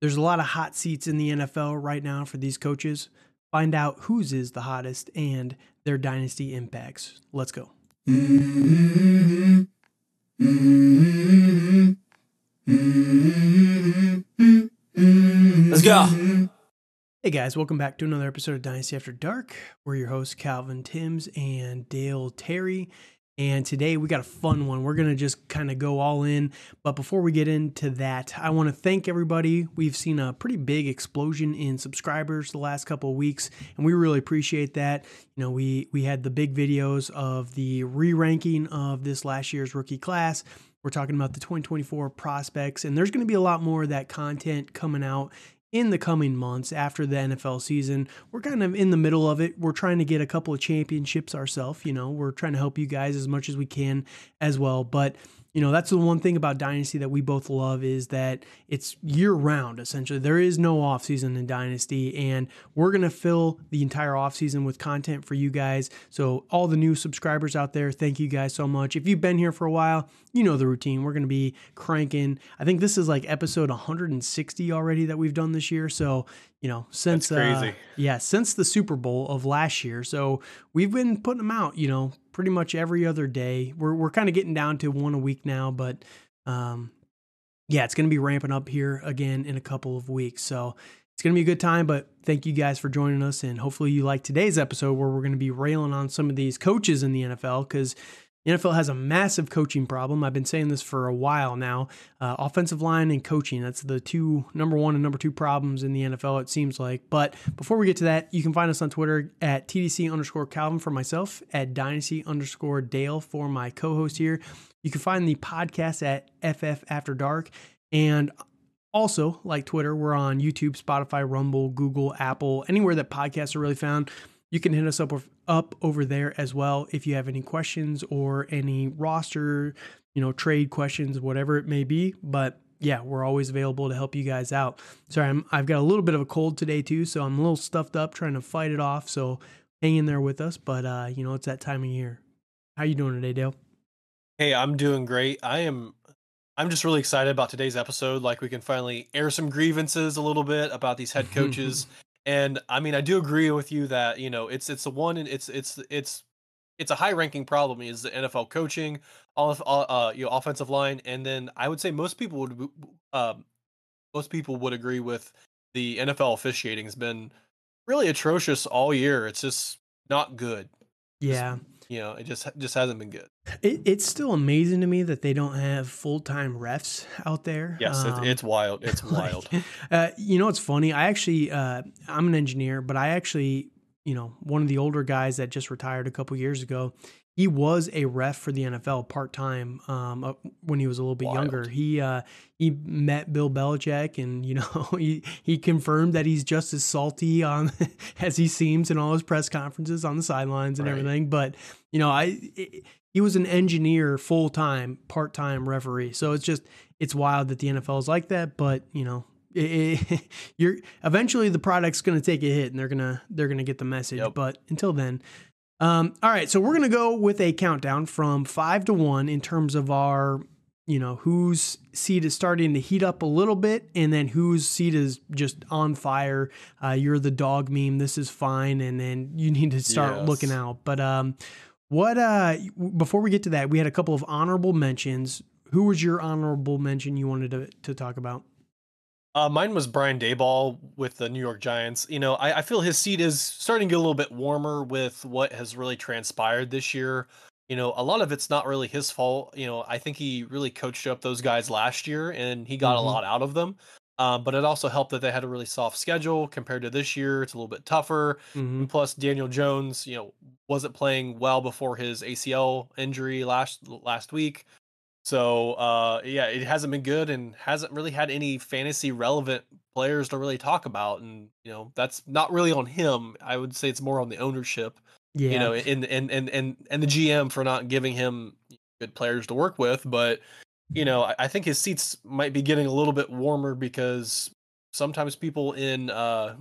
There's a lot of hot seats in the NFL right now for these coaches. Find out whose is the hottest and their dynasty impacts. Let's go. Let's go. Hey guys, welcome back to another episode of Dynasty After Dark. We're your hosts, Calvin Timms and Dale Terry. And today we got a fun one. We're going to just kind of go all in. But before we get into that, I want to thank everybody. We've seen a pretty big explosion in subscribers the last couple of weeks, and we really appreciate that. You know, we we had the big videos of the re-ranking of this last year's rookie class. We're talking about the 2024 prospects, and there's going to be a lot more of that content coming out in the coming months after the NFL season. We're kind of in the middle of it. We're trying to get a couple of championships ourselves. You know, we're trying to help you guys as much as we can as well. But you know that's the one thing about dynasty that we both love is that it's year round essentially. There is no off season in dynasty and we're going to fill the entire off season with content for you guys. So all the new subscribers out there thank you guys so much. If you've been here for a while you know the routine. We're going to be cranking. I think this is like episode 160 already that we've done this year. So you know since uh, yeah since the super bowl of last year. So we've been putting them out you know pretty much every other day. We're we're kind of getting down to one a week now, but um, yeah, it's going to be ramping up here again in a couple of weeks. So it's going to be a good time. But thank you guys for joining us, and hopefully you like today's episode where we're going to be railing on some of these coaches in the NFL because NFL has a massive coaching problem. I've been saying this for a while now. Uh, offensive line and coaching, that's the two, number one and number two problems in the NFL, it seems like. But before we get to that, you can find us on Twitter at TDC underscore Calvin for myself, at Dynasty underscore Dale for my co host here. You can find the podcast at FF After Dark. And also, like Twitter, we're on YouTube, Spotify, Rumble, Google, Apple, anywhere that podcasts are really found. You can hit us up up over there as well if you have any questions or any roster, you know, trade questions, whatever it may be. But yeah, we're always available to help you guys out. Sorry, I'm, I've got a little bit of a cold today too, so I'm a little stuffed up trying to fight it off. So hang in there with us. But uh, you know, it's that time of year. How you doing today, Dale? Hey, I'm doing great. I am I'm just really excited about today's episode. Like we can finally air some grievances a little bit about these head coaches and I mean, I do agree with you that you know it's it's a one and it's it's it's it's a high ranking problem is the NFL coaching, all uh, you know, offensive line, and then I would say most people would um, most people would agree with the NFL officiating has been really atrocious all year. It's just not good. Yeah. Just, you know, it just just hasn't been good. It, it's still amazing to me that they don't have full time refs out there. Yes, um, it's wild. It's wild. Like, uh, you know, it's funny. I actually, uh, I'm an engineer, but I actually, you know, one of the older guys that just retired a couple years ago he was a ref for the NFL part time um, uh, when he was a little bit Wild. younger. He uh, he met Bill Belichick, and you know he he confirmed that he's just as salty on as he seems in all his press conferences on the sidelines and right. everything. But you know, I it, he was an engineer full time, part time referee. So it's just it's wild that the NFL is like that. But you know, it, you're eventually the product's going to take a hit and they're gonna they're gonna get the message. Yep. But until then, um, all right, so we're gonna go with a countdown from five to one in terms of our, you know, whose seat is starting to heat up a little bit, and then whose seat is just on fire. Uh, you're the dog meme. This is fine, and then you need to start yes. looking out. But um, what? Uh, before we get to that, we had a couple of honorable mentions. Who was your honorable mention you wanted to to talk about? Uh, mine was Brian Daboll with the New York Giants. You know, I, I feel his seat is starting to get a little bit warmer with what has really transpired this year. You know, a lot of it's not really his fault. You know, I think he really coached up those guys last year and he got mm-hmm. a lot out of them. Um, but it also helped that they had a really soft schedule compared to this year. It's a little bit tougher. Mm-hmm. Plus, Daniel Jones, you know, wasn't playing well before his ACL injury last last week. So uh, yeah, it hasn't been good and hasn't really had any fantasy relevant players to really talk about, and you know that's not really on him. I would say it's more on the ownership. Yeah. You know, and and and and and the GM for not giving him good players to work with, but you know, I, I think his seats might be getting a little bit warmer because sometimes people in uh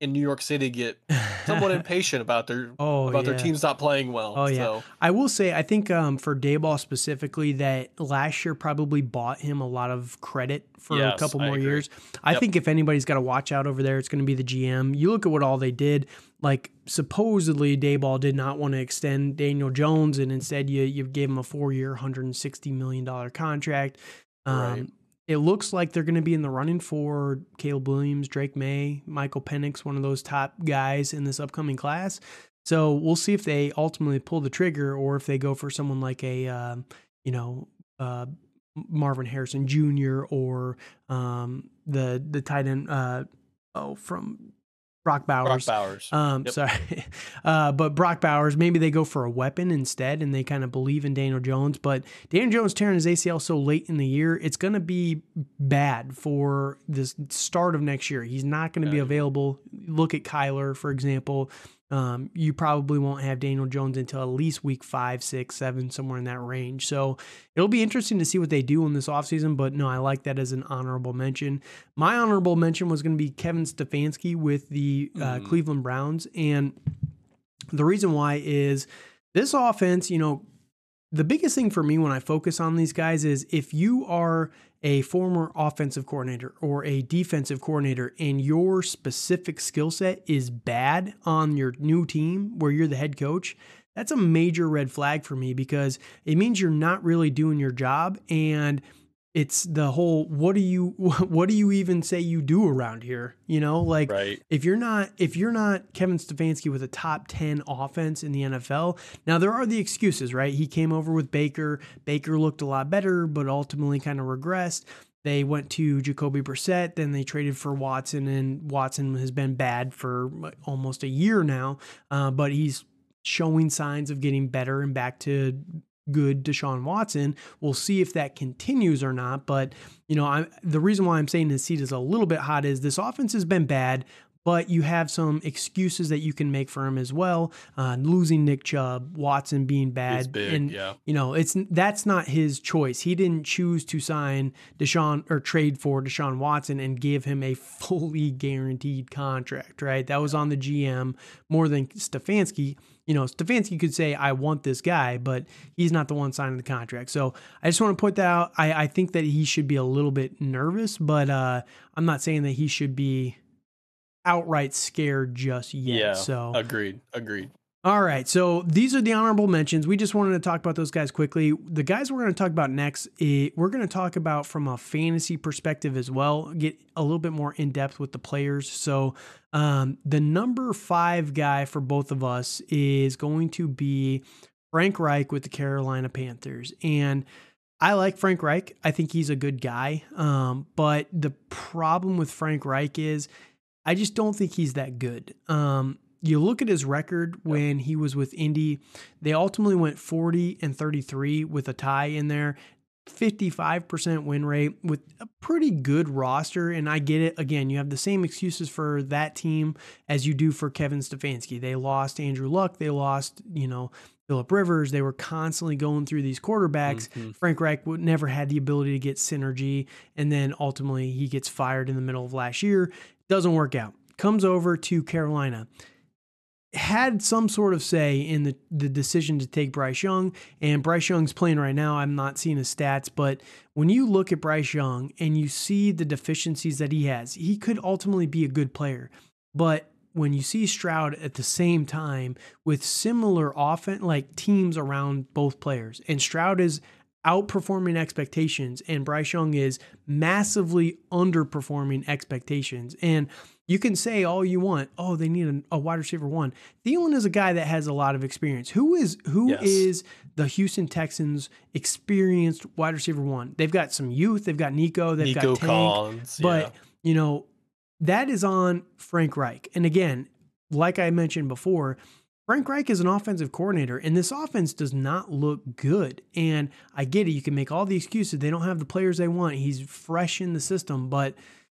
in New York City get somewhat impatient about their Oh, about their teams not playing well. Oh, yeah. So I will say, I think um, for Daboll specifically, that last year probably bought him a lot of credit for a couple I more agree. years. I Yep. think if anybody's got to watch out over there, it's going to be the GM. You look at what all they did. Like supposedly, Daboll did not want to extend Daniel Jones, and instead you you gave him a four year, hundred and sixty million dollar contract. Um, Right. It looks like they're going to be in the running for Caleb Williams, Drake Maye, Michael Penix, one of those top guys in this upcoming class. So we'll see if they ultimately pull the trigger or if they go for someone like a, um, you know, uh, Marvin Harrison Jr. or um, the the tight end, uh, oh, from Brock Brock Bowers. Bowers. Um, Yep. sorry, uh, but Brock Bowers, maybe they go for a weapon instead, and they kind of believe in Daniel Jones. But Daniel Jones tearing his ACL so late in the year, it's going to be bad for this start of next year. He's not going to be available. Look at Kyler, for example. Um, you probably won't have Daniel Jones until at least week five, six, seven, somewhere in that range. So it'll be interesting to see what they do in this offseason. But no, I like that as an honorable mention. My honorable mention was going to be Kevin Stefanski with the uh, Mm. Cleveland Browns. And the reason why is this offense, you know, the biggest thing for me when I focus on these guys is if you are a former offensive coordinator or a defensive coordinator and your specific skill set is bad on your new team where you're the head coach, that's a major red flag for me because it means you're not really doing your job. And it's the whole what do you what do you even say you do around here you know like right. if you're not if you're not Kevin Stefanski with a top 10 offense in the NFL, now there are the excuses, right? He came over with Baker. Baker looked a lot better, but ultimately kind of regressed. They went to Jacoby Brissett, then they traded for Watson, and Watson has been bad for almost a year now. Uh, but he's showing signs of getting better and back to good Deshaun Watson. We'll see if that continues or not. But you know, I, the reason why I'm saying his seat is a little bit hot is this offense has been bad. But you have some excuses that you can make for him as well. Uh, losing Nick Chubb, Watson being bad, big. and yeah. you know it's that's not his choice. He didn't choose to sign Deshaun or trade for Deshaun Watson and give him a fully guaranteed contract. Right, that was on the GM more than Stefanski. You know, Stefanski could say, "I want this guy," but he's not the one signing the contract. So I just want to put that out. I, I think that he should be a little bit nervous, but uh, I'm not saying that he should be outright scared just yet. Yeah. So Agreed. Agreed. all right, so these are the honorable mentions. We just wanted to talk about those guys quickly. The guys we're going to talk about next, we're going to talk about from a fantasy perspective as well, get a little bit more in depth with the players. So, um, the number five guy for both of us is going to be Frank Reich with the Carolina Panthers. And I like Frank Reich. I think he's a good guy. Um, but the problem with Frank Reich is I just don't think he's that good. Um, you look at his record when he was with Indy, they ultimately went 40 and 33 with a tie in there. 55% win rate with a pretty good roster. And I get it. Again, you have the same excuses for that team as you do for Kevin Stefanski. They lost Andrew Luck. They lost, you know, Philip Rivers. They were constantly going through these quarterbacks. Mhm. Frank Reich would never had the ability to get synergy. And then ultimately he gets fired in the middle of last year. Doesn't work out. Comes over to Carolina. Had some sort of say in the, the decision to take Bryce Young. And Bryce Young's playing right now. I'm not seeing his stats, but when you look at Bryce Young and you see the deficiencies that he has, he could ultimately be a good player. But when you see Stroud at the same time with similar offense, like teams around both players, and Stroud is outperforming expectations, and Bryce Young is massively underperforming expectations. And you can say all you want, oh, they need a, a wide receiver one. Thielen is a guy that has a lot of experience. Who is who is Yes. the Houston Texans experienced wide receiver one? They've got some youth. They've got Nico. They've Nico got Tank. Collins. But yeah. you know, that is on Frank Reich. And again, like I mentioned before, Frank Reich is an offensive coordinator, and this offense does not look good. And I get it; you can make all the excuses. They don't have the players they want. He's fresh in the system, but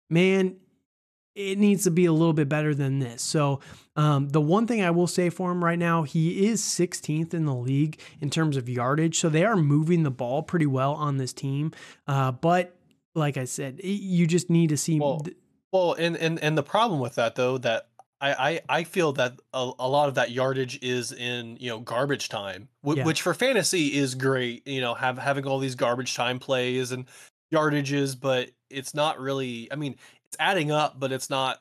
man, it needs to be a little bit better than this. So, um, the one thing I will say for him right now, he is 16th in the league in terms of yardage. So they are moving the ball pretty well on this team. Uh, but like I said, it- you just need to see. Well, Well, and and and the problem with that though that I, I, I feel that a, a lot of that yardage is in you know garbage time, w- Yeah. which for fantasy is great. You know, have having all these garbage time plays and yardages, but it's not really. I mean, it's adding up, but it's not.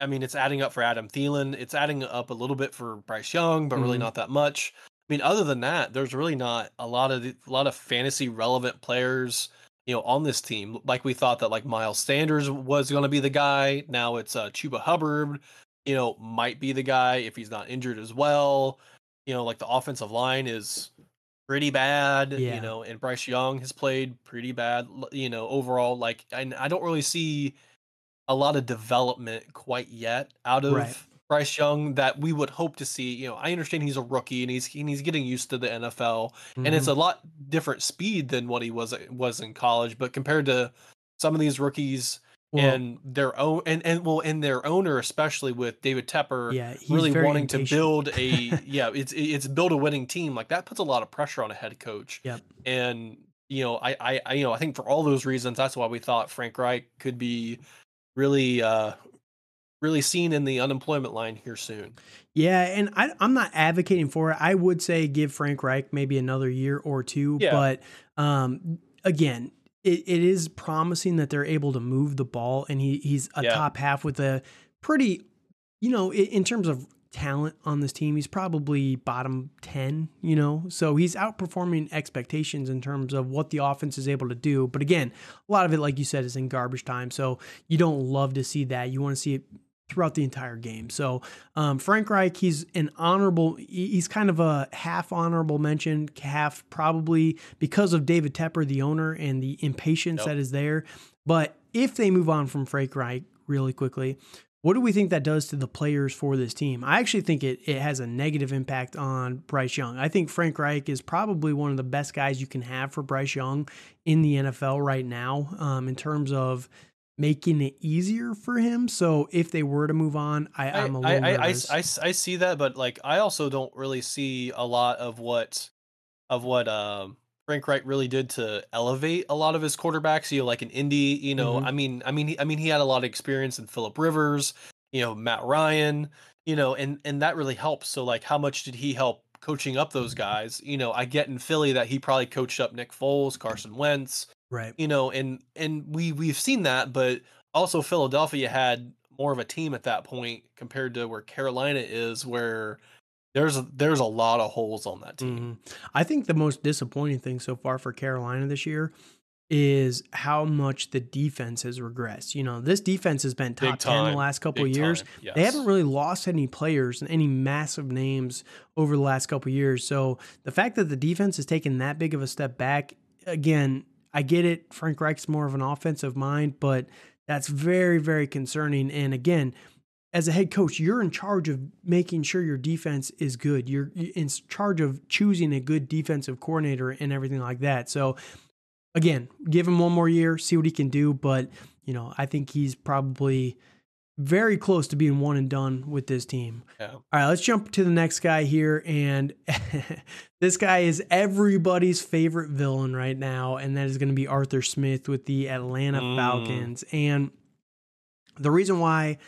I mean, it's adding up for Adam Thielen. It's adding up a little bit for Bryce Young, but really Mhm. not that much. I mean, other than that, there's really not a lot of the, a lot of fantasy relevant players, you know, on this team. Like we thought that like Miles Sanders was going to be the guy. Now it's uh, Chuba Hubbard. You know, might be the guy if he's not injured as well. You know, like the offensive line is pretty bad. Yeah. You know, and Bryce Young has played pretty bad. You know, overall, like I, I don't really see a lot of development quite yet out of Right. Bryce Young that we would hope to see. You know, I understand he's a rookie and he's and he's getting used to the NFL, and it's a mm-hmm. lot different speed than what he was was in college. But compared to some of these rookies Well, and their own and and well, and their owner especially with David Tepper yeah, he's really wanting to build a yeah it's it's build a winning team like that puts a lot of pressure on a head coach Yep. and you know I, I i you know i think for all those reasons that's why we thought frank reich could be really uh really seen in the unemployment line here soon Yeah, and I, I'm not advocating for it. I would say give Frank Reich maybe another year or two. Yeah. But um, again, it, it is promising that they're able to move the ball, and he he's a Yeah. top half with a pretty, you know, in, in terms of talent on this team, he's probably bottom ten. You know, so he's outperforming expectations in terms of what the offense is able to do. But again, a lot of it, like you said, is in garbage time. So you don't love to see that. You want to see it throughout the entire game. So um, Frank Reich, he's an honorable. He's kind of a half honorable mention, half probably because of David Tepper, the owner, and the impatience Yep. that is there. But if they move on from Frank Reich really quickly, what do we think that does to the players for this team? I actually think it, it has a negative impact on Bryce Young. I think Frank Reich is probably one of the best guys you can have for Bryce Young in the NFL right now um, in terms of making it easier for him. So if they were to move on, I, I, I'm a little I, I. I I see that but like i also don't really see a lot of what of what um Frank Reich really did to elevate a lot of his quarterbacks. You know, like in Indy, you know, Mhm. I mean, I mean, he, I mean, he had a lot of experience in Philip Rivers, you know, Matt Ryan, you know, and and that really helps. So, like, how much did he help coaching up those guys? You know, I get in Philly that he probably coached up Nick Foles, Carson Wentz, right. you know, and and we we've seen that, but also Philadelphia had more of a team at that point compared to where Carolina is, where there's a, there's a lot of holes on that team. Mhm. I think the most disappointing thing so far for Carolina this year is how much the defense has regressed. You know, this defense has been top 10 the last couple of years. time, They haven't really lost any players and any massive names over the last couple of years. So the fact that the defense has taken that big of a step back, again, I get it. Frank Reich's more of an offensive mind, but that's very, very concerning. And again, as a head coach, you're in charge of making sure your defense is good. You're in charge of choosing a good defensive coordinator and everything like that. So, again, give him one more year, see what he can do. But, you know, I think he's probably very close to being one and done with this team. Yeah. All right, let's jump to the next guy here. And this guy is everybody's favorite villain right now. And that is going to be Arthur Smith with the Atlanta Mm. Falcons. And the reason why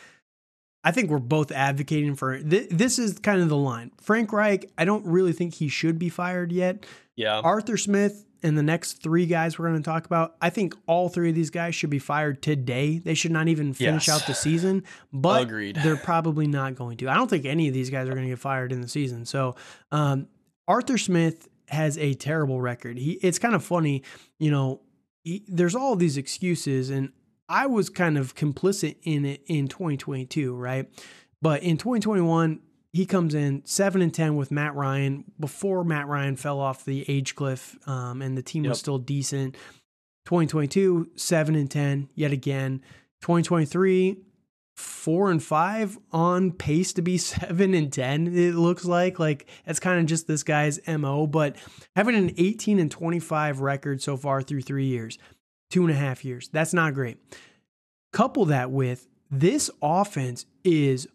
I think we're both advocating for th- this is kind of the line. Frank Reich, I don't really think he should be fired yet. Yeah. Arthur Smith and the next three guys we're going to talk about, I think all three of these guys should be fired today. They should not even finish Yes. out the season, but Agreed. they're probably not going to. I don't think any of these guys are going to get fired in the season. So, um, Arthur Smith has a terrible record. He it's kind of funny, you know, he, there's all these excuses and I was kind of complicit in it in 2022, right? But in 2021, he comes in seven and ten with Matt Ryan before Matt Ryan fell off the age cliff, um, and the team was still decent. 2022, seven and ten yet again. 2023, four and five on pace to be seven and ten. It looks like like that's kind of just this guy's mo. But having an 18 and 25 record so far through three years, two and a half years, that's not great. Couple that with this offense is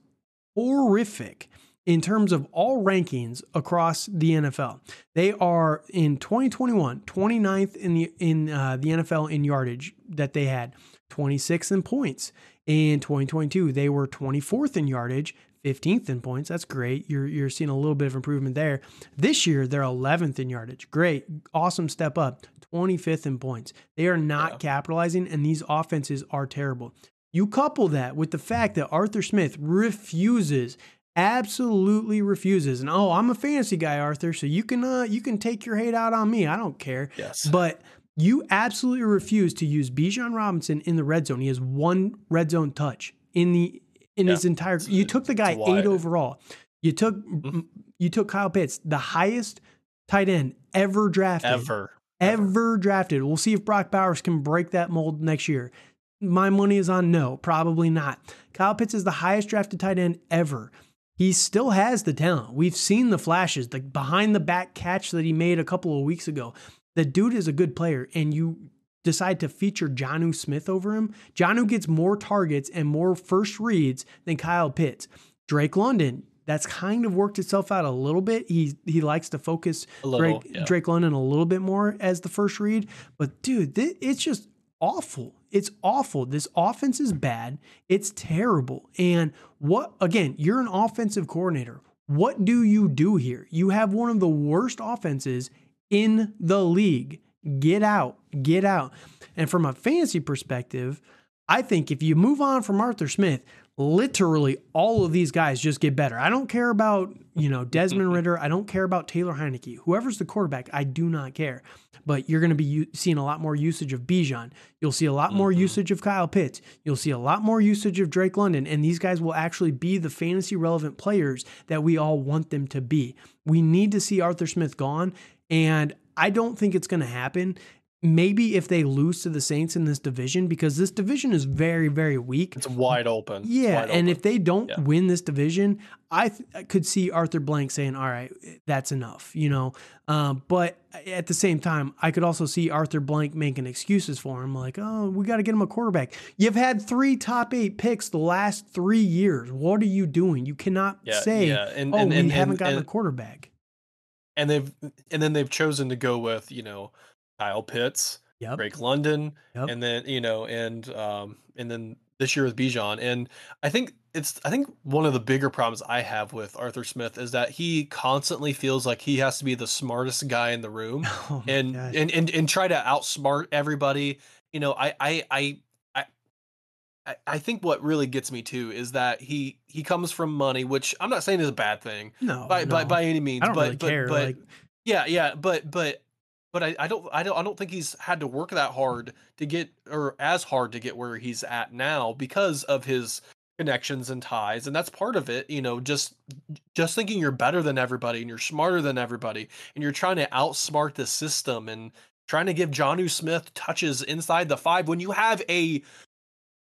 horrific in terms of all rankings across the NFL. They are in 2021, 29th in the in uh, the NFL in yardage that they had, 26th in points. In 2022, they were 24th in yardage, 15th in points. That's great. You're you're seeing a little bit of improvement there. This year they're 11th in yardage. Great. Awesome step up. 25th in points. They are not Yeah. capitalizing and these offenses are terrible. You couple that with the fact that Arthur Smith refuses absolutely refuses. And oh, I'm a fantasy guy, Arthur, so you can uh you can take your hate out on me. I don't care. Yes. But you absolutely refuse to use Bijan Robinson in the red zone. He has one red zone touch in the in Yeah. his entire. It's- You took the guy eight overall. You took Mhm. you took Kyle Pitts, the highest tight end ever drafted, ever. ever drafted. We'll see if Brock Bowers can break that mold next year. My money is on no, probably not. Kyle Pitts is the highest drafted tight end ever. He still has the talent. We've seen the flashes, the behind the back catch that he made a couple of weeks ago. The dude is a good player, and you decide to feature Jonnu Smith over him. Jonnu gets more targets and more first reads than Kyle Pitts. Drake London, that's kind of worked itself out a little bit. He he likes to focus little. Drake, yeah. Drake London a little bit more as the first read. But dude, thi- it's just awful. It's awful. This offense is bad. It's terrible. And what, again, you're an offensive coordinator. What do you do here? You have one of the worst offenses in the league. Get out. Get out. And from a fantasy perspective, I think if you move on from Arthur Smith, literally all of these guys just get better. I don't care about, you know, Desmond Ridder. I don't care about Taylor Heinicke. Whoever's the quarterback, I do not care. But you're going to be u- seeing a lot more usage of Bijan. You'll see a lot more Mhm. usage of Kyle Pitts. You'll see a lot more usage of Drake London. And these guys will actually be the fantasy relevant players that we all want them to be. We need to see Arthur Smith gone. And I don't think it's going to happen. Maybe if they lose to the Saints in this division, because this division is very, very weak. It's wide open. Yeah, wide and open. if they don't Yeah. win this division, I, th- I could see Arthur Blank saying, "All right, that's enough," you know. Um, but at the same time, I could also see Arthur Blank making excuses for him, like, "Oh, we got to get him a quarterback." You've had three top eight picks the last three years. What are you doing? You cannot yeah, say, yeah. And, "Oh, and, we and, haven't gotten a quarterback." and they've and then they've chosen to go with you know Kyle Pitts, Yep. Drake London, Yep. and then you know and um and then this year with Bijan. And I think it's I think one of the bigger problems I have with Arthur Smith is that he constantly feels like he has to be the smartest guy in the room Oh and, gosh. and and and try to outsmart everybody. You know, I I I I think what really gets me too is that he he comes from money, which I'm not saying is a bad thing no, by by, by any means. I don't but, really but, care. But like, yeah, yeah, but but but I, I don't I don't I don't think he's had to work that hard to get or as hard to get where he's at now because of his connections and ties and that's part of it you know just just thinking you're better than everybody and you're smarter than everybody and you're trying to outsmart the system and trying to give Jonnu Smith touches inside the five when you have a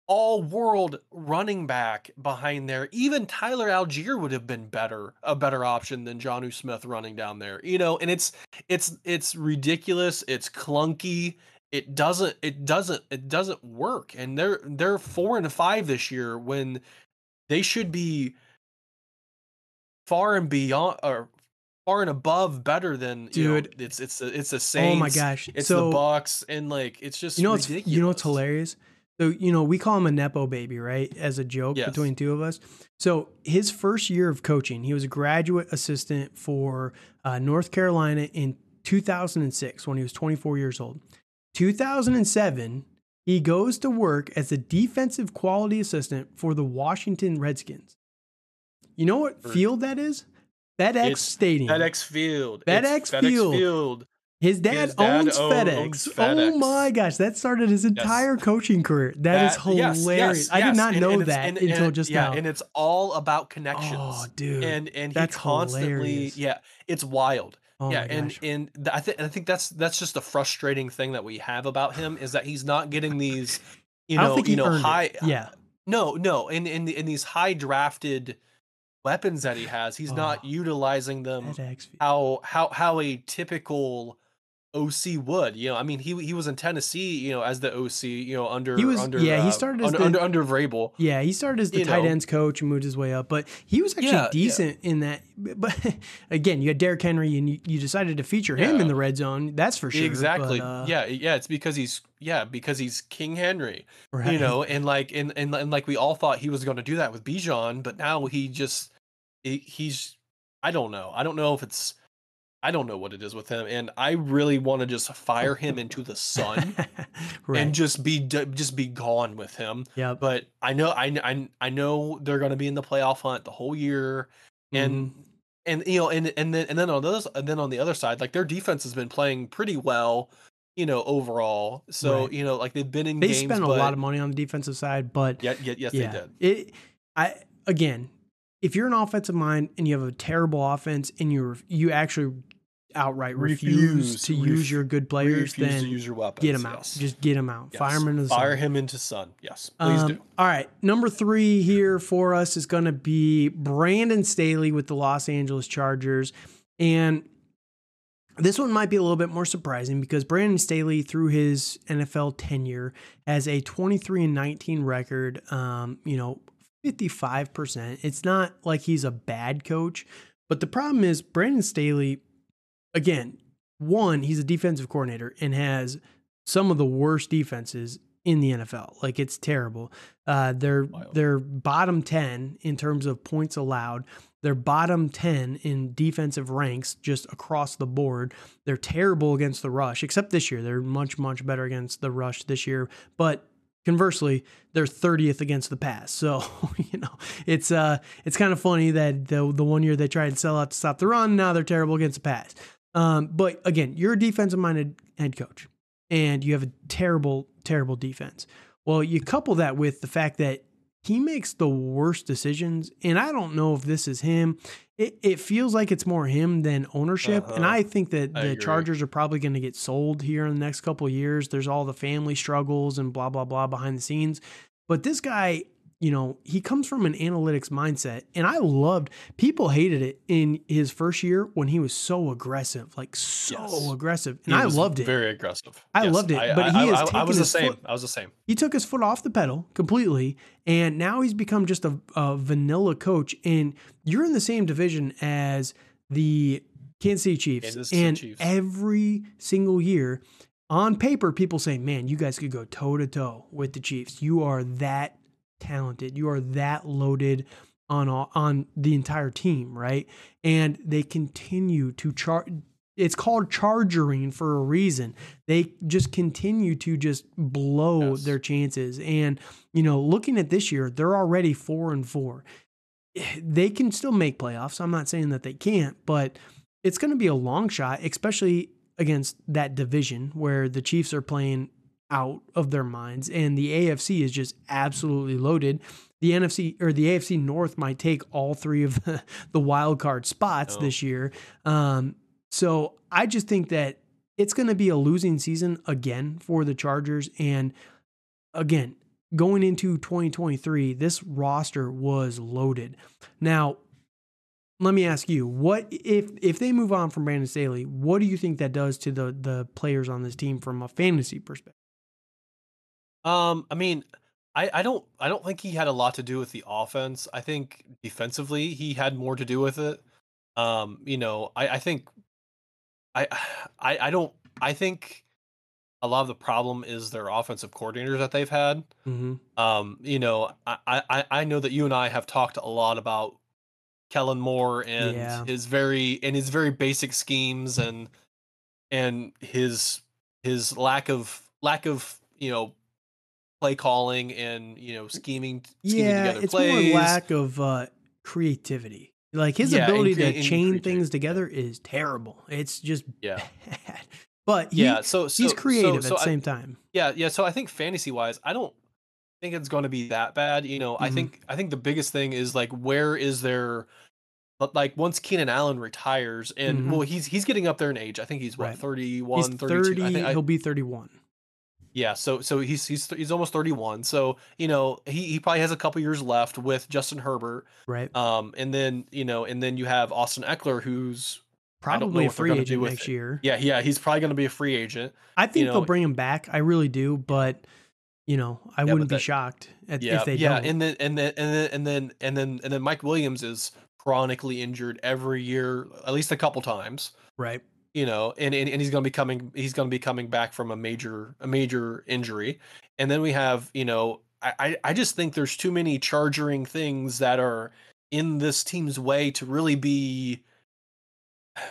all world running back behind there. Even Tyler Allgeier would have been better, a better option than Jonnu Smith running down there. You know, and it's it's it's ridiculous, it's clunky. It doesn't it doesn't it doesn't work. And they're they're 4 and 5 this year when they should be far and beyond or far and above better than you know, Dude. it's it's the, it's the same. oh my gosh. It's so, the Bucs and like it's just you know ridiculous. you know what's hilarious so you know we call him a nepo baby right as a joke Yes. between two of us so his first year of coaching he was a graduate assistant for uh, north carolina in 2006 when he was 24 years old 2007 he goes to work as a defensive quality assistant for the washington redskins you know what field that is FedEx It's Stadium. FedEx Field. FedEx FedEx Field. Field. His dad, His dad owns, owns FedEx. Oh FedEx. my gosh, that started his entire coaching career. that is That- yes, hilarious. yes, I did not and- know and that and- until just yeah, now. and it's all about connections. oh, dude. and and he that's constantly, hilarious. yeah, it's wild. oh yeah, and gosh. and th- I think I think that's that's just a frustrating thing that we have about him is that he's not getting these, you know, you know, earned it. high. Yeah. No, no, in in the- in these high drafted weapons that he has, he's not Oh, utilizing them how how how a typical OC would. You know, I mean, he he was in Tennessee, you know, as the OC, you know, under He was- under yeah, he uh, started as under, the- under under Vrabel. Yeah, he started as the tight know. ends coach and moved his way up, but he was actually Yeah, yeah. decent in that. But again, you had Derrick Henry, and you, you decided to feature him in the red zone. That's for sure. exactly. but, uh, yeah, yeah. It's because he's yeah because he's King Henry. right. You know, and like and, and and like we all thought he was going to do that with Bijan, but now he just he- he's I don't know. I don't know if it's I don't know what it is with him, and I really want to just fire him into the sun right. and just be just be gone with him. Yeah, But I know I I I know they're going to be in the playoff hunt the whole year, and Mm-hmm. and you know and and then and then on the other, and then on the other side, like their defense has been playing pretty well, you know, overall. So Right. you know, like they've been in they games, spent a but lot of money on the defensive side, but yeah, yeah, yes, yeah, they did. it. I again, if you're an offensive mind and you have a terrible offense and you ref- you actually outright refuse, Refuse, to ref- use your good players, then use your weapons. get them out. yes. Just get them out. Yes. Fire them into the Fire sun. him into sun. Yes, please Um, do. All right. Number three here for us is going to be Brandon Staley with the Los Angeles Chargers. And this one might be a little bit more surprising because Brandon Staley, through his NFL tenure, has a 23 and 19 record. Um, you know, 55%. It's not like he's a bad coach, but the problem is Brandon Staley, again, one, he's a defensive coordinator and has some of the worst defenses in the NFL. Like it's terrible. Uh, they're Wild. they're bottom ten in terms of points allowed. They're bottom ten in defensive ranks just across the board. They're terrible against the rush, except this year. They're much much better against the rush this year. But conversely, they're 30th against the pass. So you know it's uh it's kind of funny that the the one year they tried to sell out to stop the run, now they're terrible against the pass. Um, but again, you're a defensive minded head coach and you have a terrible, terrible defense. Well, you couple that with the fact that he makes the worst decisions. And I don't know if this is him. It, it feels like it's more him than ownership. And Uh-huh. I think that I the agree. Chargers are probably going to get sold here in the next couple of years. There's all the family struggles and blah, blah, blah behind the scenes. But this guy, you know, he comes from an analytics mindset. And I loved, people hated it in his first year when he was so aggressive, like so Yes. aggressive. And He I loved it. Very aggressive. I loved it, I, but I, he I, I taken was the same. foot- I was the same. he took his foot off the pedal completely and now he's become just a, a vanilla coach and you're in the same division as the kansas city chiefs Kansas City and Chiefs. every single year on paper people say man you guys could go toe to toe with the chiefs you are that talented. You are that loaded on all, on the entire team right? And they continue to char it's called chargering for a reason. They just continue to just blow Yes. their chances. And you know looking at this year they're already four and four. They can still make playoffs. I'm not saying that they can't but it's going to be a long shot especially against that division where the chiefs are playing out of their minds and the afc is just absolutely loaded the nfc or the afc north might take all three of the, the wild card spots Oh. this year um, so I just think that it's going to be a losing season again for the Chargers. And again, going into 2023, this roster was loaded. Now, let me ask you, what if if they move on from Brandon Staley, what do you think that does to the the players on this team from a fantasy perspective? Um, I mean, I, I don't I don't think he had a lot to do with the offense. I think defensively he had more to do with it. Um, you know, I, I think I I I don't I think a lot of the problem is their offensive coordinators that they've had. Mm-hmm. Um, you know, I, I I know that you and I have talked a lot about Kellen Moore and Yeah. his very and his very basic schemes and and his his lack of lack of you know play calling and you know scheming scheming Yeah, together it's plays. more lack of uh, creativity. Like his Yeah, ability to chain things together is terrible. It's just yeah, bad. But he, yeah. So, so he's creative so at the same time. Yeah, yeah. So I think fantasy wise, I don't think it's going to be that bad. You know, I Mhm. think I think the biggest thing is like where is there, but like once Keenan Allen retires, and Mhm. well, he's he's getting up there in age. I think he's what Right. 31, He's 32. 30, I think I, he'll be 31. Yeah. So so he's he's he's almost thirty one. So you know he he probably has a couple years left with Justin Herbert. Right. Um, and then you know, and then you have Austin Ekeler, who's probably a free agent next it. year. Yeah, yeah, he's probably going to be a free agent. I think you know, they'll bring him back. I really do, but you know, I yeah, wouldn't that, be shocked at, yeah, if they yeah, don't. and then and then and then and then and then and then Mike Williams is chronically injured every year, at least a couple times. Right. You know, and, and, and he's gonna be coming he's gonna be coming back from a major a major injury. And then we have, you know, I, I just think there's too many charging things that are in this team's way to really be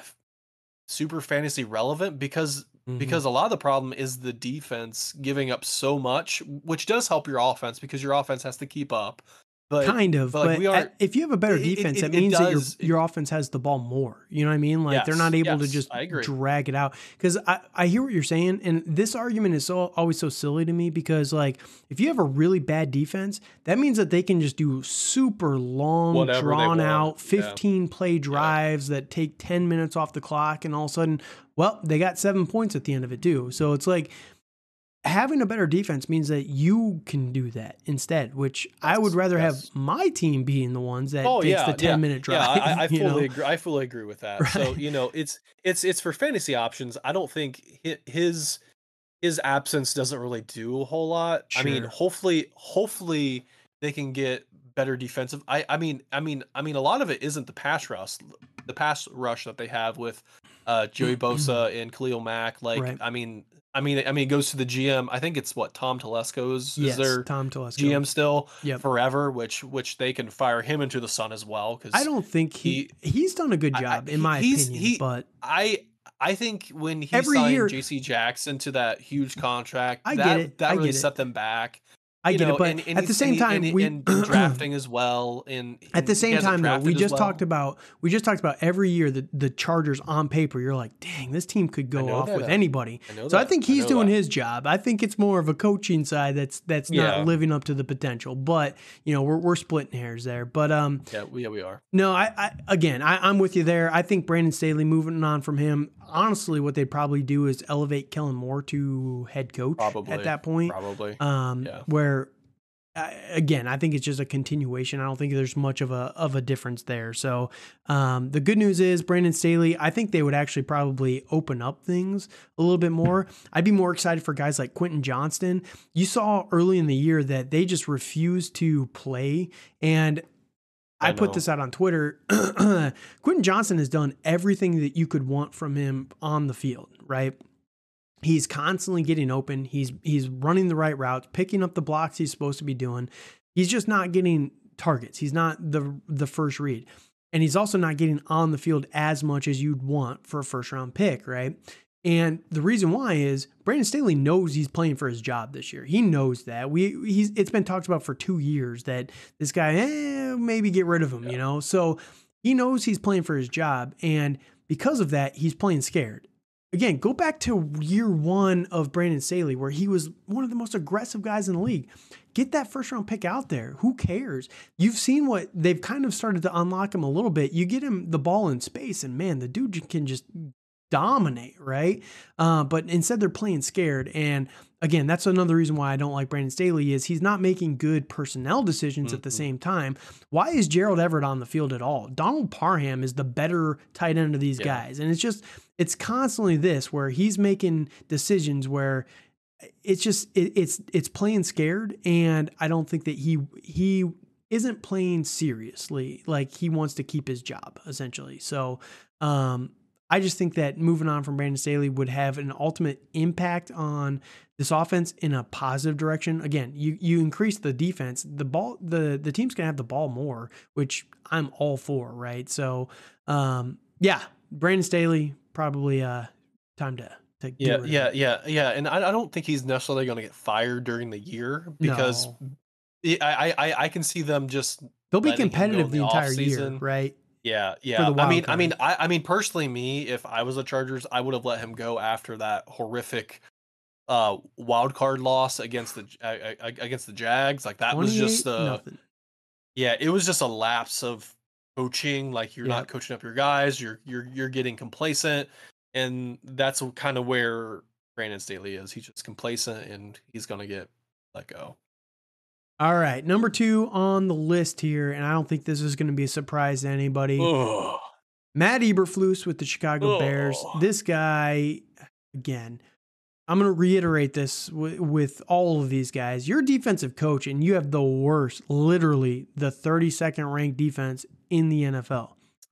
super fantasy relevant because mm-hmm. because a lot of the problem is the defense giving up so much, which does help your offense because your offense has to keep up. But, kind of, but, like, but are, if you have a better defense, it, it, that means does, that your, your offense has the ball more. You know what I mean? Like yes, they're not able yes, to just drag it out. Because I, I hear what you're saying, and this argument is so always so silly to me because like if you have a really bad defense, that means that they can just do super long, Whatever drawn out, 15 yeah. play drives yeah. that take 10 minutes off the clock, and all of a sudden, well, they got seven points at the end of it too. So it's like having a better defense means that you can do that instead, which I would rather yes. have my team being the ones that oh, takes yeah, the 10 yeah. minute drive. Yeah, I, I fully know? agree. I fully agree with that. Right. So, you know, it's, it's, it's for fantasy options. I don't think his, his absence doesn't really do a whole lot. Sure. I mean, hopefully, hopefully they can get better defensive. I, I mean, I mean, I mean, a lot of it isn't the pass rush, the pass rush that they have with uh, Joey Bosa and Khalil Mack. Like, right. I mean, I mean, I mean, it goes to the GM. I think it's what Tom Telesco's yes, is their Tom Telesco. GM still yep. forever, which which they can fire him into the sun as well. Because I don't think he, he he's done a good job I, in my opinion. He, but I I think when he Every signed year, J.C. Jackson to that huge contract, I that, get it. That I really set them back. I get know, it, but and, and at the same time, and, we drafting as well. And at the same time, though, we just well. talked about we just talked about every year the the Chargers on paper. You're like, dang, this team could go off with anybody. I so that. I think he's I doing that. his job. I think it's more of a coaching side that's that's yeah. not living up to the potential. But you know, we're we're splitting hairs there. But um, yeah, we, yeah, we are. No, I, I again, I, I'm with you there. I think Brandon Staley moving on from him honestly, what they'd probably do is elevate Kellen Moore to head coach probably, at that point. Probably. Um, yeah. Where again, I think it's just a continuation. I don't think there's much of a of a difference there. So um, the good news is Brandon Staley. I think they would actually probably open up things a little bit more. I'd be more excited for guys like Quentin Johnston. You saw early in the year that they just refused to play, and I, I put this out on Twitter. Quentin Johnston has done everything that you could want from him on the field, right? He's constantly getting open. He's he's running the right routes, picking up the blocks he's supposed to be doing. He's just not getting targets. He's not the the first read. And he's also not getting on the field as much as you'd want for a first round pick, right? And the reason why is Brandon Staley knows he's playing for his job this year. He knows that. We he's it's been talked about for two years that this guy, eh, maybe get rid of him, yeah. you know. So he knows he's playing for his job, and because of that, he's playing scared again, go back to year one of Brandon Staley, where he was one of the most aggressive guys in the league. Get that first round pick out there. Who cares? You've seen what they've kind of started to unlock him a little bit. You get him the ball in space, and man, the dude can just dominate, right? Uh, but instead, they're playing scared. And again, that's another reason why I don't like Brandon Staley is he's not making good personnel decisions mm-hmm. at the mm-hmm. same time. Why is Gerald Everett on the field at all? Donald Parham is the better tight end of these yeah. guys, and it's just it's constantly this where he's making decisions where it's just it, it's it's playing scared, and I don't think that he he isn't playing seriously like he wants to keep his job essentially. So um I just think that moving on from Brandon Staley would have an ultimate impact on this offense in a positive direction. Again, you you increase the defense, the ball the the team's gonna have the ball more, which I'm all for, right? So um yeah, Brandon Staley probably uh time to yeah yeah yeah yeah, and I, I don't think he's necessarily going to get fired during the year because no. I, I I can see them just they'll be competitive the, the entire year, right? Yeah, yeah. I mean, card. I mean, I, I mean, personally, me, if I was the Chargers, I would have let him go after that horrific uh wild card loss against the uh, against the Jags. Like that was just uh yeah, it was just a lapse of coaching. Like you're yeah. not coaching up your guys. You're you're you're getting complacent, and that's kind of where Brandon Staley is. He's just complacent, and he's gonna get let go. All right, number two on the list here, and I don't think this is going to be a surprise to anybody. Ugh. Matt Eberflus with the Chicago Bears. Oh. This guy, again, I'm going to reiterate this w- with all of these guys. You're a defensive coach and you have the worst, literally the 32nd ranked defense in the NFL.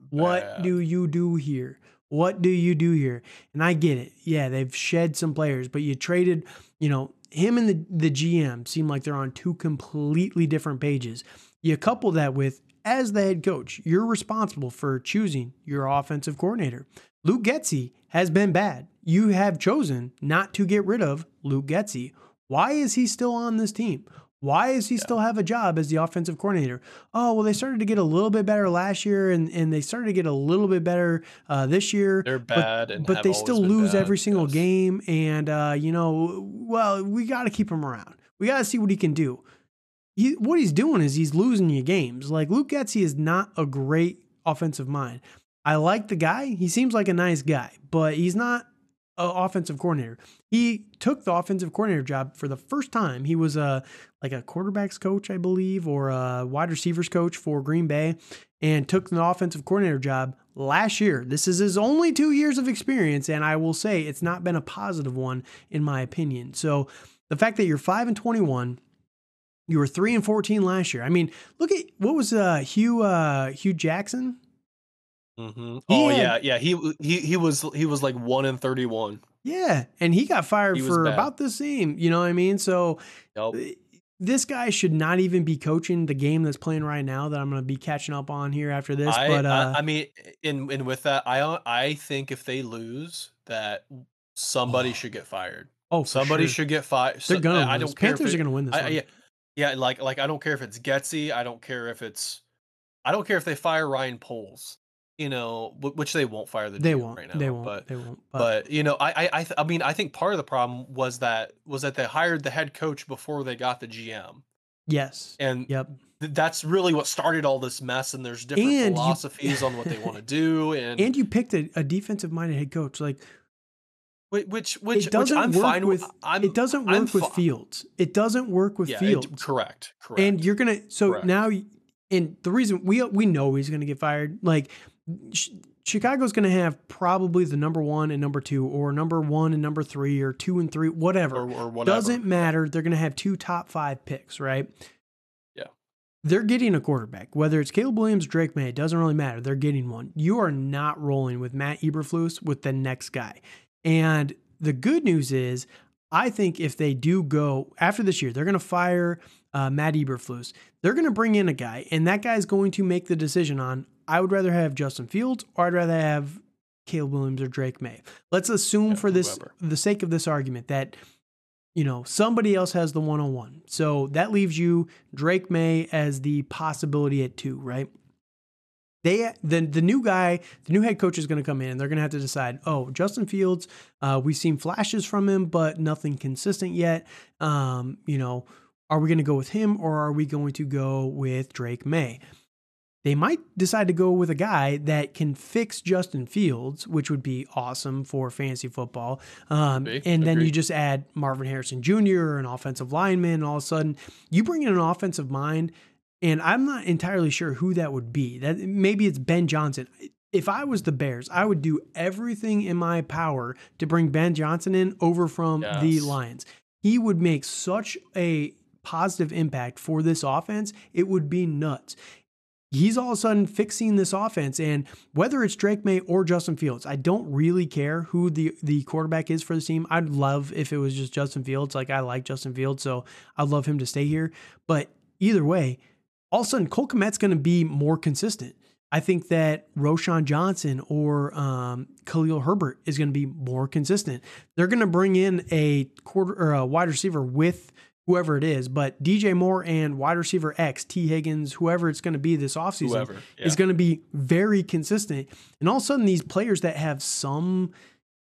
What Bad. do you do here? What do you do here? And I get it. Yeah, they've shed some players, but you traded, you know, him and the, the GM seem like they're on two completely different pages. You couple that with, as the head coach, you're responsible for choosing your offensive coordinator. Luke Getsy has been bad. You have chosen not to get rid of Luke Getsy. Why is he still on this team? Why does he still have a job as the offensive coordinator? Oh, well, they started to get a little bit better last year and, and they started to get a little bit better uh, this year. They're bad, and But they still lose bad, every single yes. game. And, uh, you know, well, we got to keep him around. We got to see what he can do. He, what he's doing is he's losing you games. Like Luke Getsy is not a great offensive mind. I like the guy. He seems like a nice guy, but he's not an offensive coordinator. He took the offensive coordinator job for the first time. He was a like a quarterbacks coach, I believe, or a wide receivers coach for Green Bay, and took the offensive coordinator job last year. This is his only two years of experience, and I will say it's not been a positive one in my opinion. So the fact that you're five and twenty one. You were three and fourteen last year. I mean, look at what was uh, Hue uh, Hue Jackson. Mhm. He Oh had- yeah, yeah. He he he was he was like one in thirty one. Yeah, and he got fired He for bad. about the same. You know what I mean? So Yep. uh, this guy should not even be coaching the game that's playing right now that I'm going to be catching up on here after this. I, but I uh, I mean, and and with that, I I think if they lose, that somebody Oh, should get fired. oh, Somebody sure. should get fired. They're gonna. I don't Panthers it- are going to win this I, one. yeah, yeah. Like like I don't care if it's Getsy. I don't care if it's. I don't care if they fire Ryan Poles. You know, wh- which they won't fire the they GM won't. right now. they won't. But they won't. But, but you know, I I I, th- I mean, I think part of the problem was that was that they hired the head coach before they got the GM, yes. and Yep. th- that's really what started all this mess. And there's different And you- philosophies on what they want to do, and, And you picked a, a defensive-minded head coach. Like which which it doesn't which I'm work fine with. I'm, it doesn't I'm work with fi- Fields. It doesn't work with yeah, it- Fields. correct, correct. And you're gonna so Correct. now, and the reason we we know he's gonna get fired. Like Ch- Chicago's gonna have probably the number one and number two, or number one and number three, or two and three, whatever. or, or whatever. Doesn't matter. They're gonna have two top five picks, right? Yeah. They're getting a quarterback, whether it's Caleb Williams, Drake Maye. It doesn't really matter. They're getting one. You are not rolling with Matt Eberflus with the next guy. And the good news is, I think if they do go after this year, they're going to fire uh, Matt Eberflus. They're going to bring in a guy, and that guy is going to make the decision on I would rather have Justin Fields or I'd rather have Caleb Williams or Drake Maye. Let's assume Yeah, for this whoever. the sake of this argument that you know somebody else has the one on one. So that leaves you Drake Maye as the possibility at two, right? They the the new guy, the new head coach is going to come in. and They're going to have to decide. Oh, Justin Fields, uh, we've seen flashes from him, but nothing consistent yet. Um, you know, are we going to go with him or are we going to go with Drake Maye? They might decide to go with a guy that can fix Justin Fields, which would be awesome for fantasy football. Um, and then you just add Marvin Harrison Jr. an offensive lineman, and all of a sudden you bring in an offensive mind. And I'm not entirely sure who that would be. That maybe it's Ben Johnson. If I was the Bears, I would do everything in my power to bring Ben Johnson in over from the Lions. He would make such a positive impact for this offense. It would be nuts he's all of a sudden fixing this offense. And whether it's Drake Maye or Justin Fields, I don't really care who the, the quarterback is for the team. I'd love if it was just Justin Fields. Like I like Justin Fields, so I'd love him to stay here. But either way, all of a sudden Cole Kmet's going to be more consistent. I think that Roschon Johnson or um, Khalil Herbert is going to be more consistent. They're going to bring in a quarter or a wide receiver with whoever it is, but DJ Moore and wide receiver X, Tee Higgins, whoever it's going to be this offseason whoever yeah. is going to be very consistent. And all of a sudden, these players that have some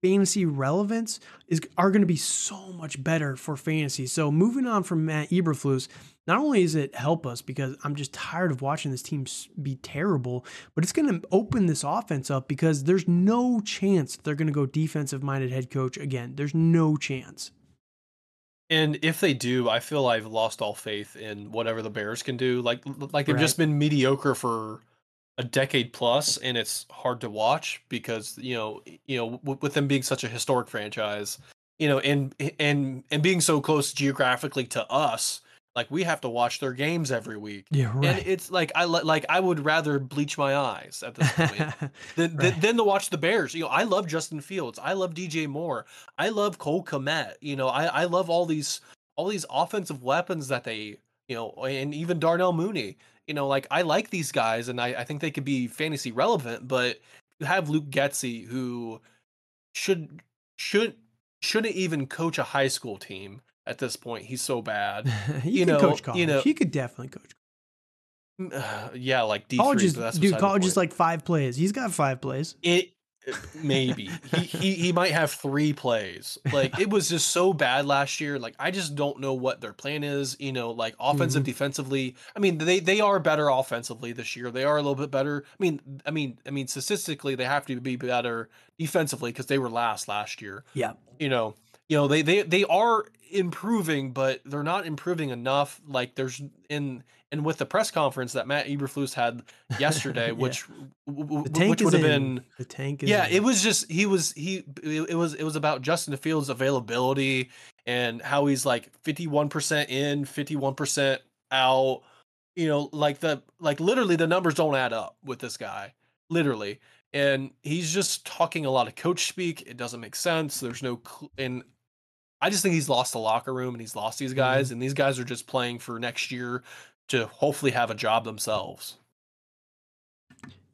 fantasy relevance is are going to be so much better for fantasy. So moving on from Matt Eberflus, not only does it help us because I'm just tired of watching this team be terrible, but it's going to open this offense up because there's no chance they're going to go defensive minded head coach again. There's no chance. And if they do, I feel I've lost all faith in whatever the Bears can do. Like like they've just been mediocre for a decade plus, and it's hard to watch because you know you know w- with them being such a historic franchise, you know, and and and being so close geographically to us, like we have to watch their games every week. Yeah, right. And it's like I like I would rather bleach my eyes at this point than, Right. than to watch the Bears. You know, I love Justin Fields. I love DJ Moore. I love Cole Kmet. You know, I I love all these all these offensive weapons that they you know, and even Darnell Mooney. You know, like I like these guys, and I I think they could be fantasy relevant. But you have Luke Getsy who should should shouldn't even coach a high school team at this point. He's so bad. he you could know- coach you know- he could definitely coach. yeah, like D College is, dude, college is like five plays. He's got five plays. it. Maybe he, he he might have three plays. Like it was just so bad last year. Like I just don't know what their plan is. You know, like offensive, Mm-hmm. defensively. I mean, they they are better offensively this year. They are a little bit better. I mean, I mean, I mean, statistically, they have to be better defensively because they were last last year. Yeah. you know you know they they they are improving but they're not improving enough like there's in and with the press conference that Matt Eberflus had yesterday Yeah. which w- The tank which would have been The tank is. yeah in. it was just he was he it, was it was about Justin Fields availability and how he's like 51% in 51% out you know like the like literally the numbers don't add up with this guy literally and he's just talking a lot of coach speak it doesn't make sense there's no cl- and i just think he's lost the locker room and he's lost these guys and these guys are just playing for next year to hopefully have a job themselves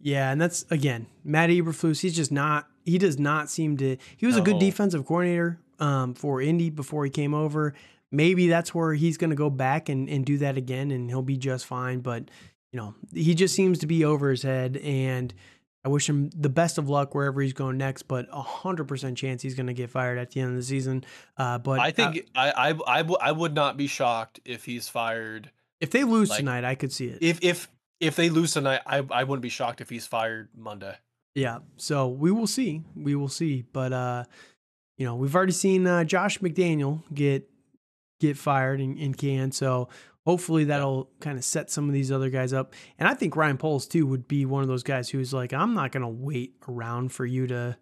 Yeah, and that's again Matt Eberflus. He's just not. He does not seem to. He was a good defensive coordinator um, for Indy before he came over. Maybe that's where he's going to go back and, and do that again, and he'll be just fine. But you know, he just seems to be over his head, and I wish him the best of luck wherever he's going next. But a hundred percent chance he's going to get fired at the end of the season. Uh, but i think I, I i w- I would not be shocked if he's fired if they lose like, tonight, I could see it. if if if they lose tonight i i wouldn't be shocked if he's fired monday Yeah. So we will see. We will see. But uh, you know, we've already seen uh, Josh McDaniel get get fired in, in can. So hopefully that'll kind of set some of these other guys up. And I think Ryan Poles too would be one of those guys who's like, I'm not gonna wait around for you to,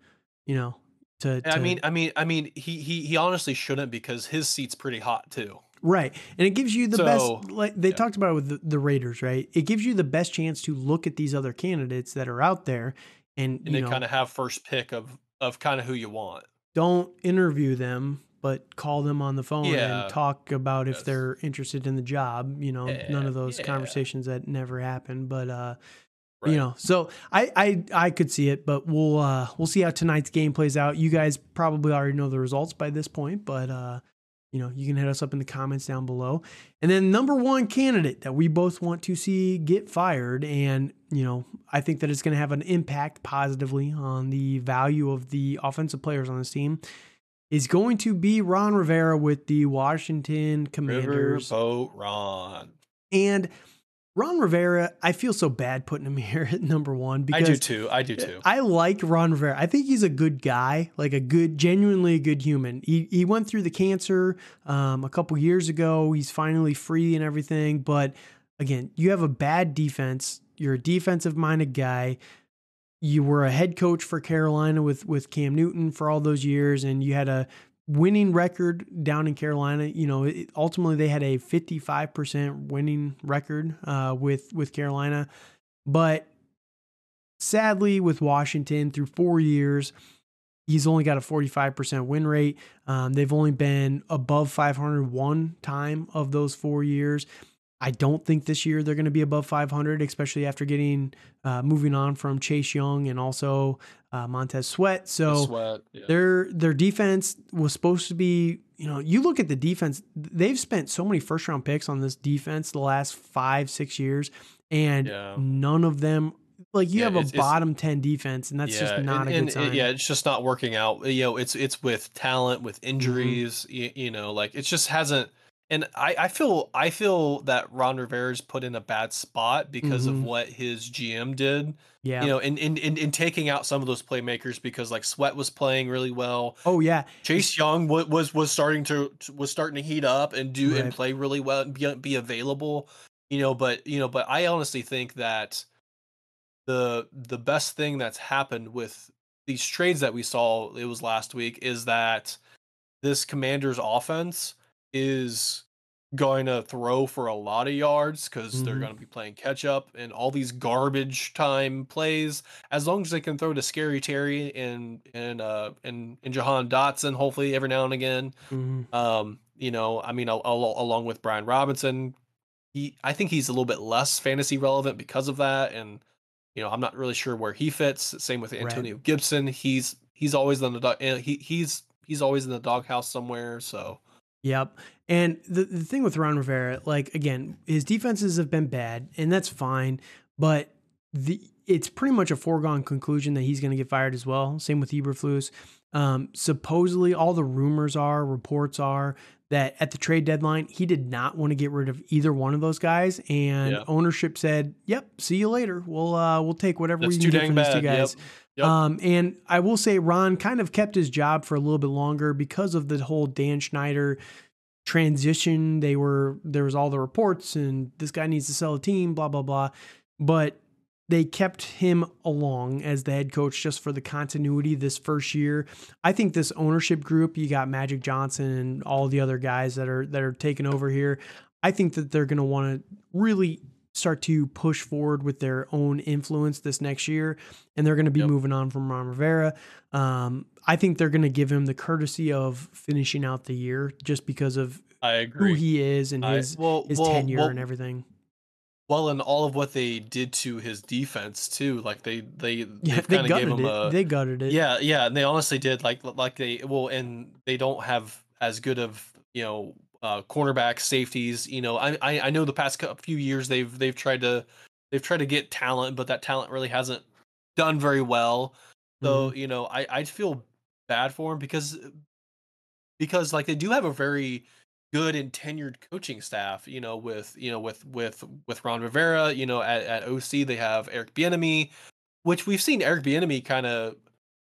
you know, to, i mean i mean i mean he he he honestly shouldn't because his seat's pretty hot too Right. And it gives you the So, best, like they yeah. talked about it with the, the Raiders, right? It gives you the best chance to look at these other candidates that are out there and, and you they know, kind of have first pick of of kind of who you want don't interview them, but call them on the phone Yeah. and talk about if Yes. they're interested in the job. You know, none of those yeah. conversations that never happen. But uh Right. you know, so I, I I could see it, but we'll uh we'll see how tonight's game plays out. You guys probably already know the results by this point, but uh you know, you can hit us up in the comments down below. And then number one candidate that we both want to see get fired, and you know, I think that it's going to have an impact positively on the value of the offensive players on this team, is going to be Ron Rivera with the Washington Commanders. Riverboat Ron. And Ron Rivera, I feel so bad putting him here at number one because I do too. I do too. I like Ron Rivera. I think he's a good guy, like a good, genuinely a good human. He he went through the cancer um, a couple years ago. He's finally free and everything. But again, you have a bad defense. You're a defensive minded guy. You were a head coach for Carolina with with Cam Newton for all those years, and you had a winning record down in Carolina. You know, it, ultimately they had a 55% winning record uh, with with Carolina, but sadly with Washington through four years, he's only got a 45% win rate. Um, they've only been above 500 one time of those four years. I don't think this year they're going to be above 500, especially after getting uh, moving on from Chase Young and also uh, Montez Sweat. So Sweat. Yeah. their their defense was supposed to be, you know, you look at the defense, they've spent so many first round picks on this defense the last five, six years, and Yeah. none of them like you Yeah, have a bottom 10 defense, and that's just not and- a good it- sign. yeah, it's just not working out. You know, it's it's with talent, Mm-hmm. with injuries. You, you know, like it just hasn't. And I, I feel I feel that Ron Rivera's put in a bad spot because Mhm. of what his GM did. yeah. You know, in, in in in taking out some of those playmakers because like Sweat was playing really well. oh yeah. Chase Young was was, was starting to was starting to heat up and do and play really well and be, be available. You know, but you know, but I honestly think that the the best thing that's happened with these trades that we saw it was last week is that this commander's offense is going to throw for a lot of yards because mm-hmm. they're going to be playing catch up and all these garbage time plays. As long as they can throw to Scary Terry and and uh and, and Jahan Dotson, hopefully every now and again. Mm-hmm. Um, you know, I mean, al- al- along with Brian Robinson, he I think he's a little bit less fantasy relevant because of that, and you know, I'm not really sure where he fits. Same with Antonio right. Gibson. He's he's always in the dog. He he's he's always in the doghouse somewhere. So Yep. And the, the thing with Ron Rivera, like again, his defenses have been bad, and that's fine, but the it's pretty much a foregone conclusion that he's going to get fired as well. Same with Eberflus. Um, supposedly, all the rumors are, reports are that at the trade deadline, he did not want to get rid of either one of those guys, and yeah. ownership said, "Yep, see you later. We'll uh, we'll take whatever That's we can get from bad. these two guys." Yep. Yep. Um, and I will say Ron kind of kept his job for a little bit longer because of the whole Dan Snyder transition. They were there was all the reports and this guy needs to sell a team, blah blah blah. But they kept him along as the head coach just for the continuity this first year. I think this ownership group, you got Magic Johnson and all the other guys that are that are taking over here. I think that they're going to want to really start to push forward with their own influence this next year, and they're going to be yep. moving on from Ron Rivera. Um, I think they're going to give him the courtesy of finishing out the year just because of I agree. who he is and his I, well, his well, tenure well, and everything. Well, and all of what they did to his defense too, like they they yeah, they gutted it. A, they gutted it. Yeah, yeah, and they honestly did. Like like they well, and they don't have as good of you know uh, cornerback safeties. You know, I, I I know the past few years they've they've tried to they've tried to get talent, but that talent really hasn't done very well. So mm-hmm. you know, I I feel bad for him because because like they do have a very good and tenured coaching staff. You know, with you know with with with Ron Rivera. You know, at, at OC they have Eric Bieniemy, which we've seen Eric Bieniemy kind of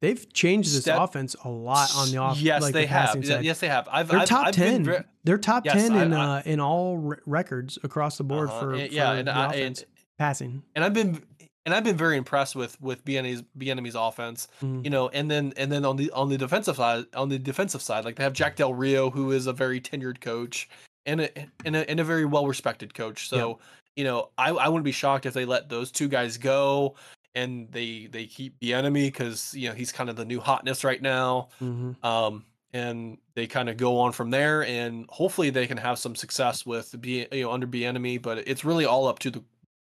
They've changed this offense a lot on the offense. Yes, like they the have. Side. Yes, they have. I've, They're I've, top I've ten. Re- They're top yes, ten in I, uh, in all re- records across the board uh-huh. for, and, yeah, and I, and, passing. And I've been and I've been very impressed with with Bieniemy's Bieniemy's offense. Mm. You know, and then and then on the on the defensive side on the defensive side, like they have Jack Del Rio, who is a very tenured coach and a and a, and a very well respected coach. So. Yeah. You know, I, I wouldn't be shocked if they let those two guys go and they they keep Bieniemy because you know he's kind of the new hotness right now. Mm-hmm. Um, and they kind of go on from there, and hopefully they can have some success with be you know under Bieniemy. But it's really all up to the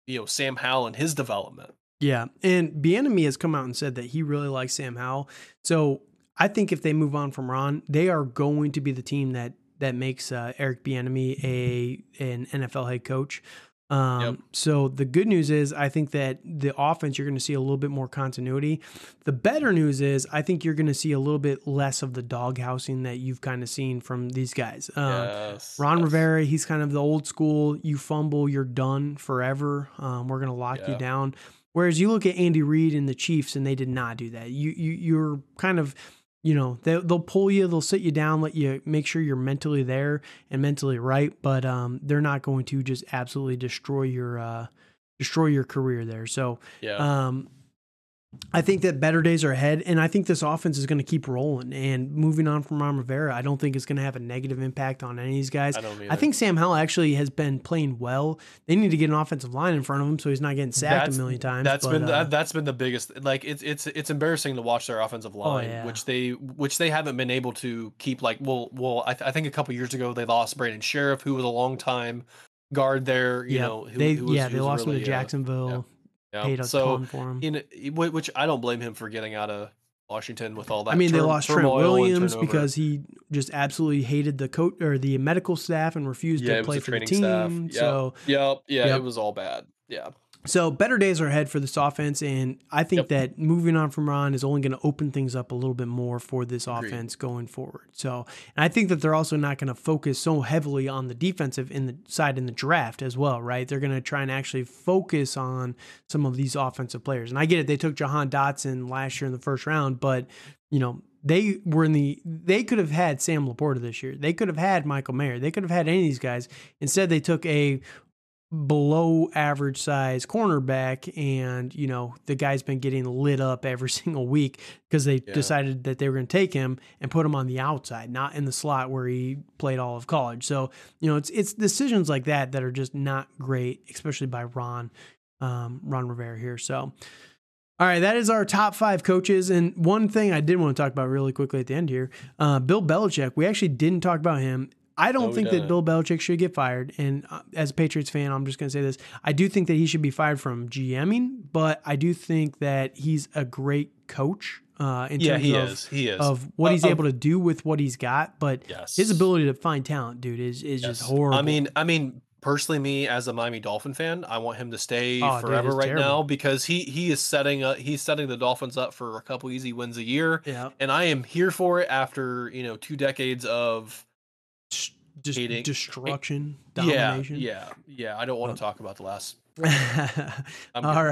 you know Sam Howell and his development. Yeah, and Bieniemy has come out and said that he really likes Sam Howell. So I think if they move on from Ron, they are going to be the team that that makes uh, Eric Bieniemy a an NFL head coach. Um, yep. So the good news is, I think that the offense you're going to see a little bit more continuity. The better news is, I think you're going to see a little bit less of the dog housing that you've kind of seen from these guys. Uh, yes, Ron yes. Rivera, he's kind of the old school. You fumble, you're done forever. Um, we're going to lock you down. Whereas you look at Andy Reid and the Chiefs, and they did not do that. You you you're kind of you know they, they'll pull you they'll sit you down let you make sure you're mentally there and mentally right but um, they're not going to just absolutely destroy your uh, destroy your career there so yeah. um, I think that better days are ahead, and I think this offense is going to keep rolling. And moving on from Ron Rivera, I don't think it's going to have a negative impact on any of these guys. I, I, think Sam Howell actually has been playing well. They need to get an offensive line in front of him so he's not getting sacked that's, a million times. That's but, been uh, that's been the biggest. Like it's it's it's embarrassing to watch their offensive oh, line, oh, yeah. which they which they haven't been able to keep. Like well well, I, th- I think a couple years ago they lost Brandon Scherff, who was a long time guard there. You yep. know, who, they who was, yeah they lost really, him to Jacksonville. Uh, yeah yeah. paid a so, ton for him. In, which I don't blame him for getting out of Washington with all that. I mean, they lost Trent Williams because he just absolutely hated the coach or the medical staff and refused yeah, to play for the team. Yep. So, yep, yeah, yep. it was all bad. Yeah. So better days are ahead for this offense, and I think yep. that moving on from Ron is only going to open things up a little bit more for this Agreed. offense going forward. So, and I think that they're also not going to focus so heavily on the defensive in the side in the draft as well, right? They're going to try and actually focus on some of these offensive players. And I get it; they took Jahan Dotson last year in the first round, but you know they were in the they could have had Sam LaPorta this year. They could have had Michael Mayer. They could have had any of these guys. Instead, they took a below average size cornerback and you know the guy's been getting lit up every single week because they Yeah. decided that they were going to take him and put him on the outside not in the slot where he played all of college so you know it's it's decisions like that that are just not great especially by Ron um, Ron Rivera here so all right, that is our top five coaches. And one thing I did want to talk about really quickly at the end here uh, Bill Belichick. We actually didn't talk about him. I don't we think that. Bill Belichick should get fired. And uh, as a Patriots fan, I'm just going to say this. I do think that he should be fired from GMing, but I do think that he's a great coach uh, in Yeah, terms he of, is. He is. of what Uh, he's able to do with what he's got. But yes. his ability to find talent, dude, is, is just horrible. I mean, I mean, personally, me as a Miami Dolphin fan, I want him to stay Oh, forever it's right terrible. now because he he is setting up he's setting the Dolphins up for a couple easy wins a year, yeah. and I am here for it after you know two decades of Just Hating- destruction, domination. yeah yeah. yeah. I don't want to talk about the last. All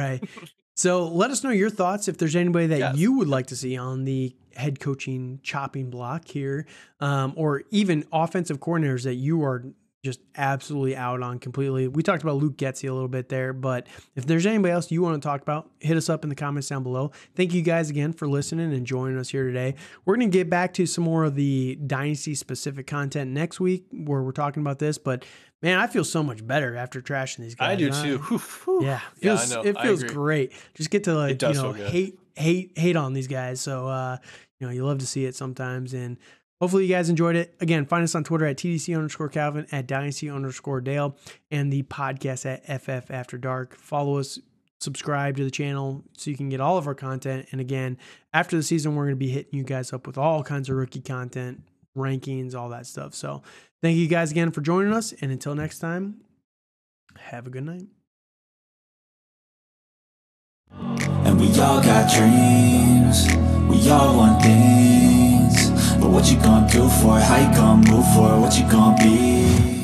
So let us know your thoughts if there's anybody that Yes. you would like to see on the head coaching chopping block here, um, or even offensive coordinators that you are just absolutely out on completely. We talked about Luke Getsy a little bit there, but if there's anybody else you want to talk about, hit us up in the comments down below. Thank you guys again for listening and joining us here today. We're going to get back to some more of the dynasty specific content next week where we're talking about this, but man, I feel so much better after trashing these guys. I do too. Whew. yeah, Yeah, I feels know. it feels great. Just get to like you know hate hate hate on these guys. So uh, you know you love to see it sometimes, and hopefully you guys enjoyed it. Again, find us on Twitter at TDC underscore Calvin at Dynasty underscore Dale and the podcast at FF After Dark. Follow us. Subscribe to the channel so you can get all of our content. And again, after the season, we're going to be hitting you guys up with all kinds of rookie content, rankings, all that stuff. So, thank you guys again for joining us. And until next time, have a good night. And we all got dreams, we all want things. But what you gonna do for it? How you gonna move for it? What you gonna be?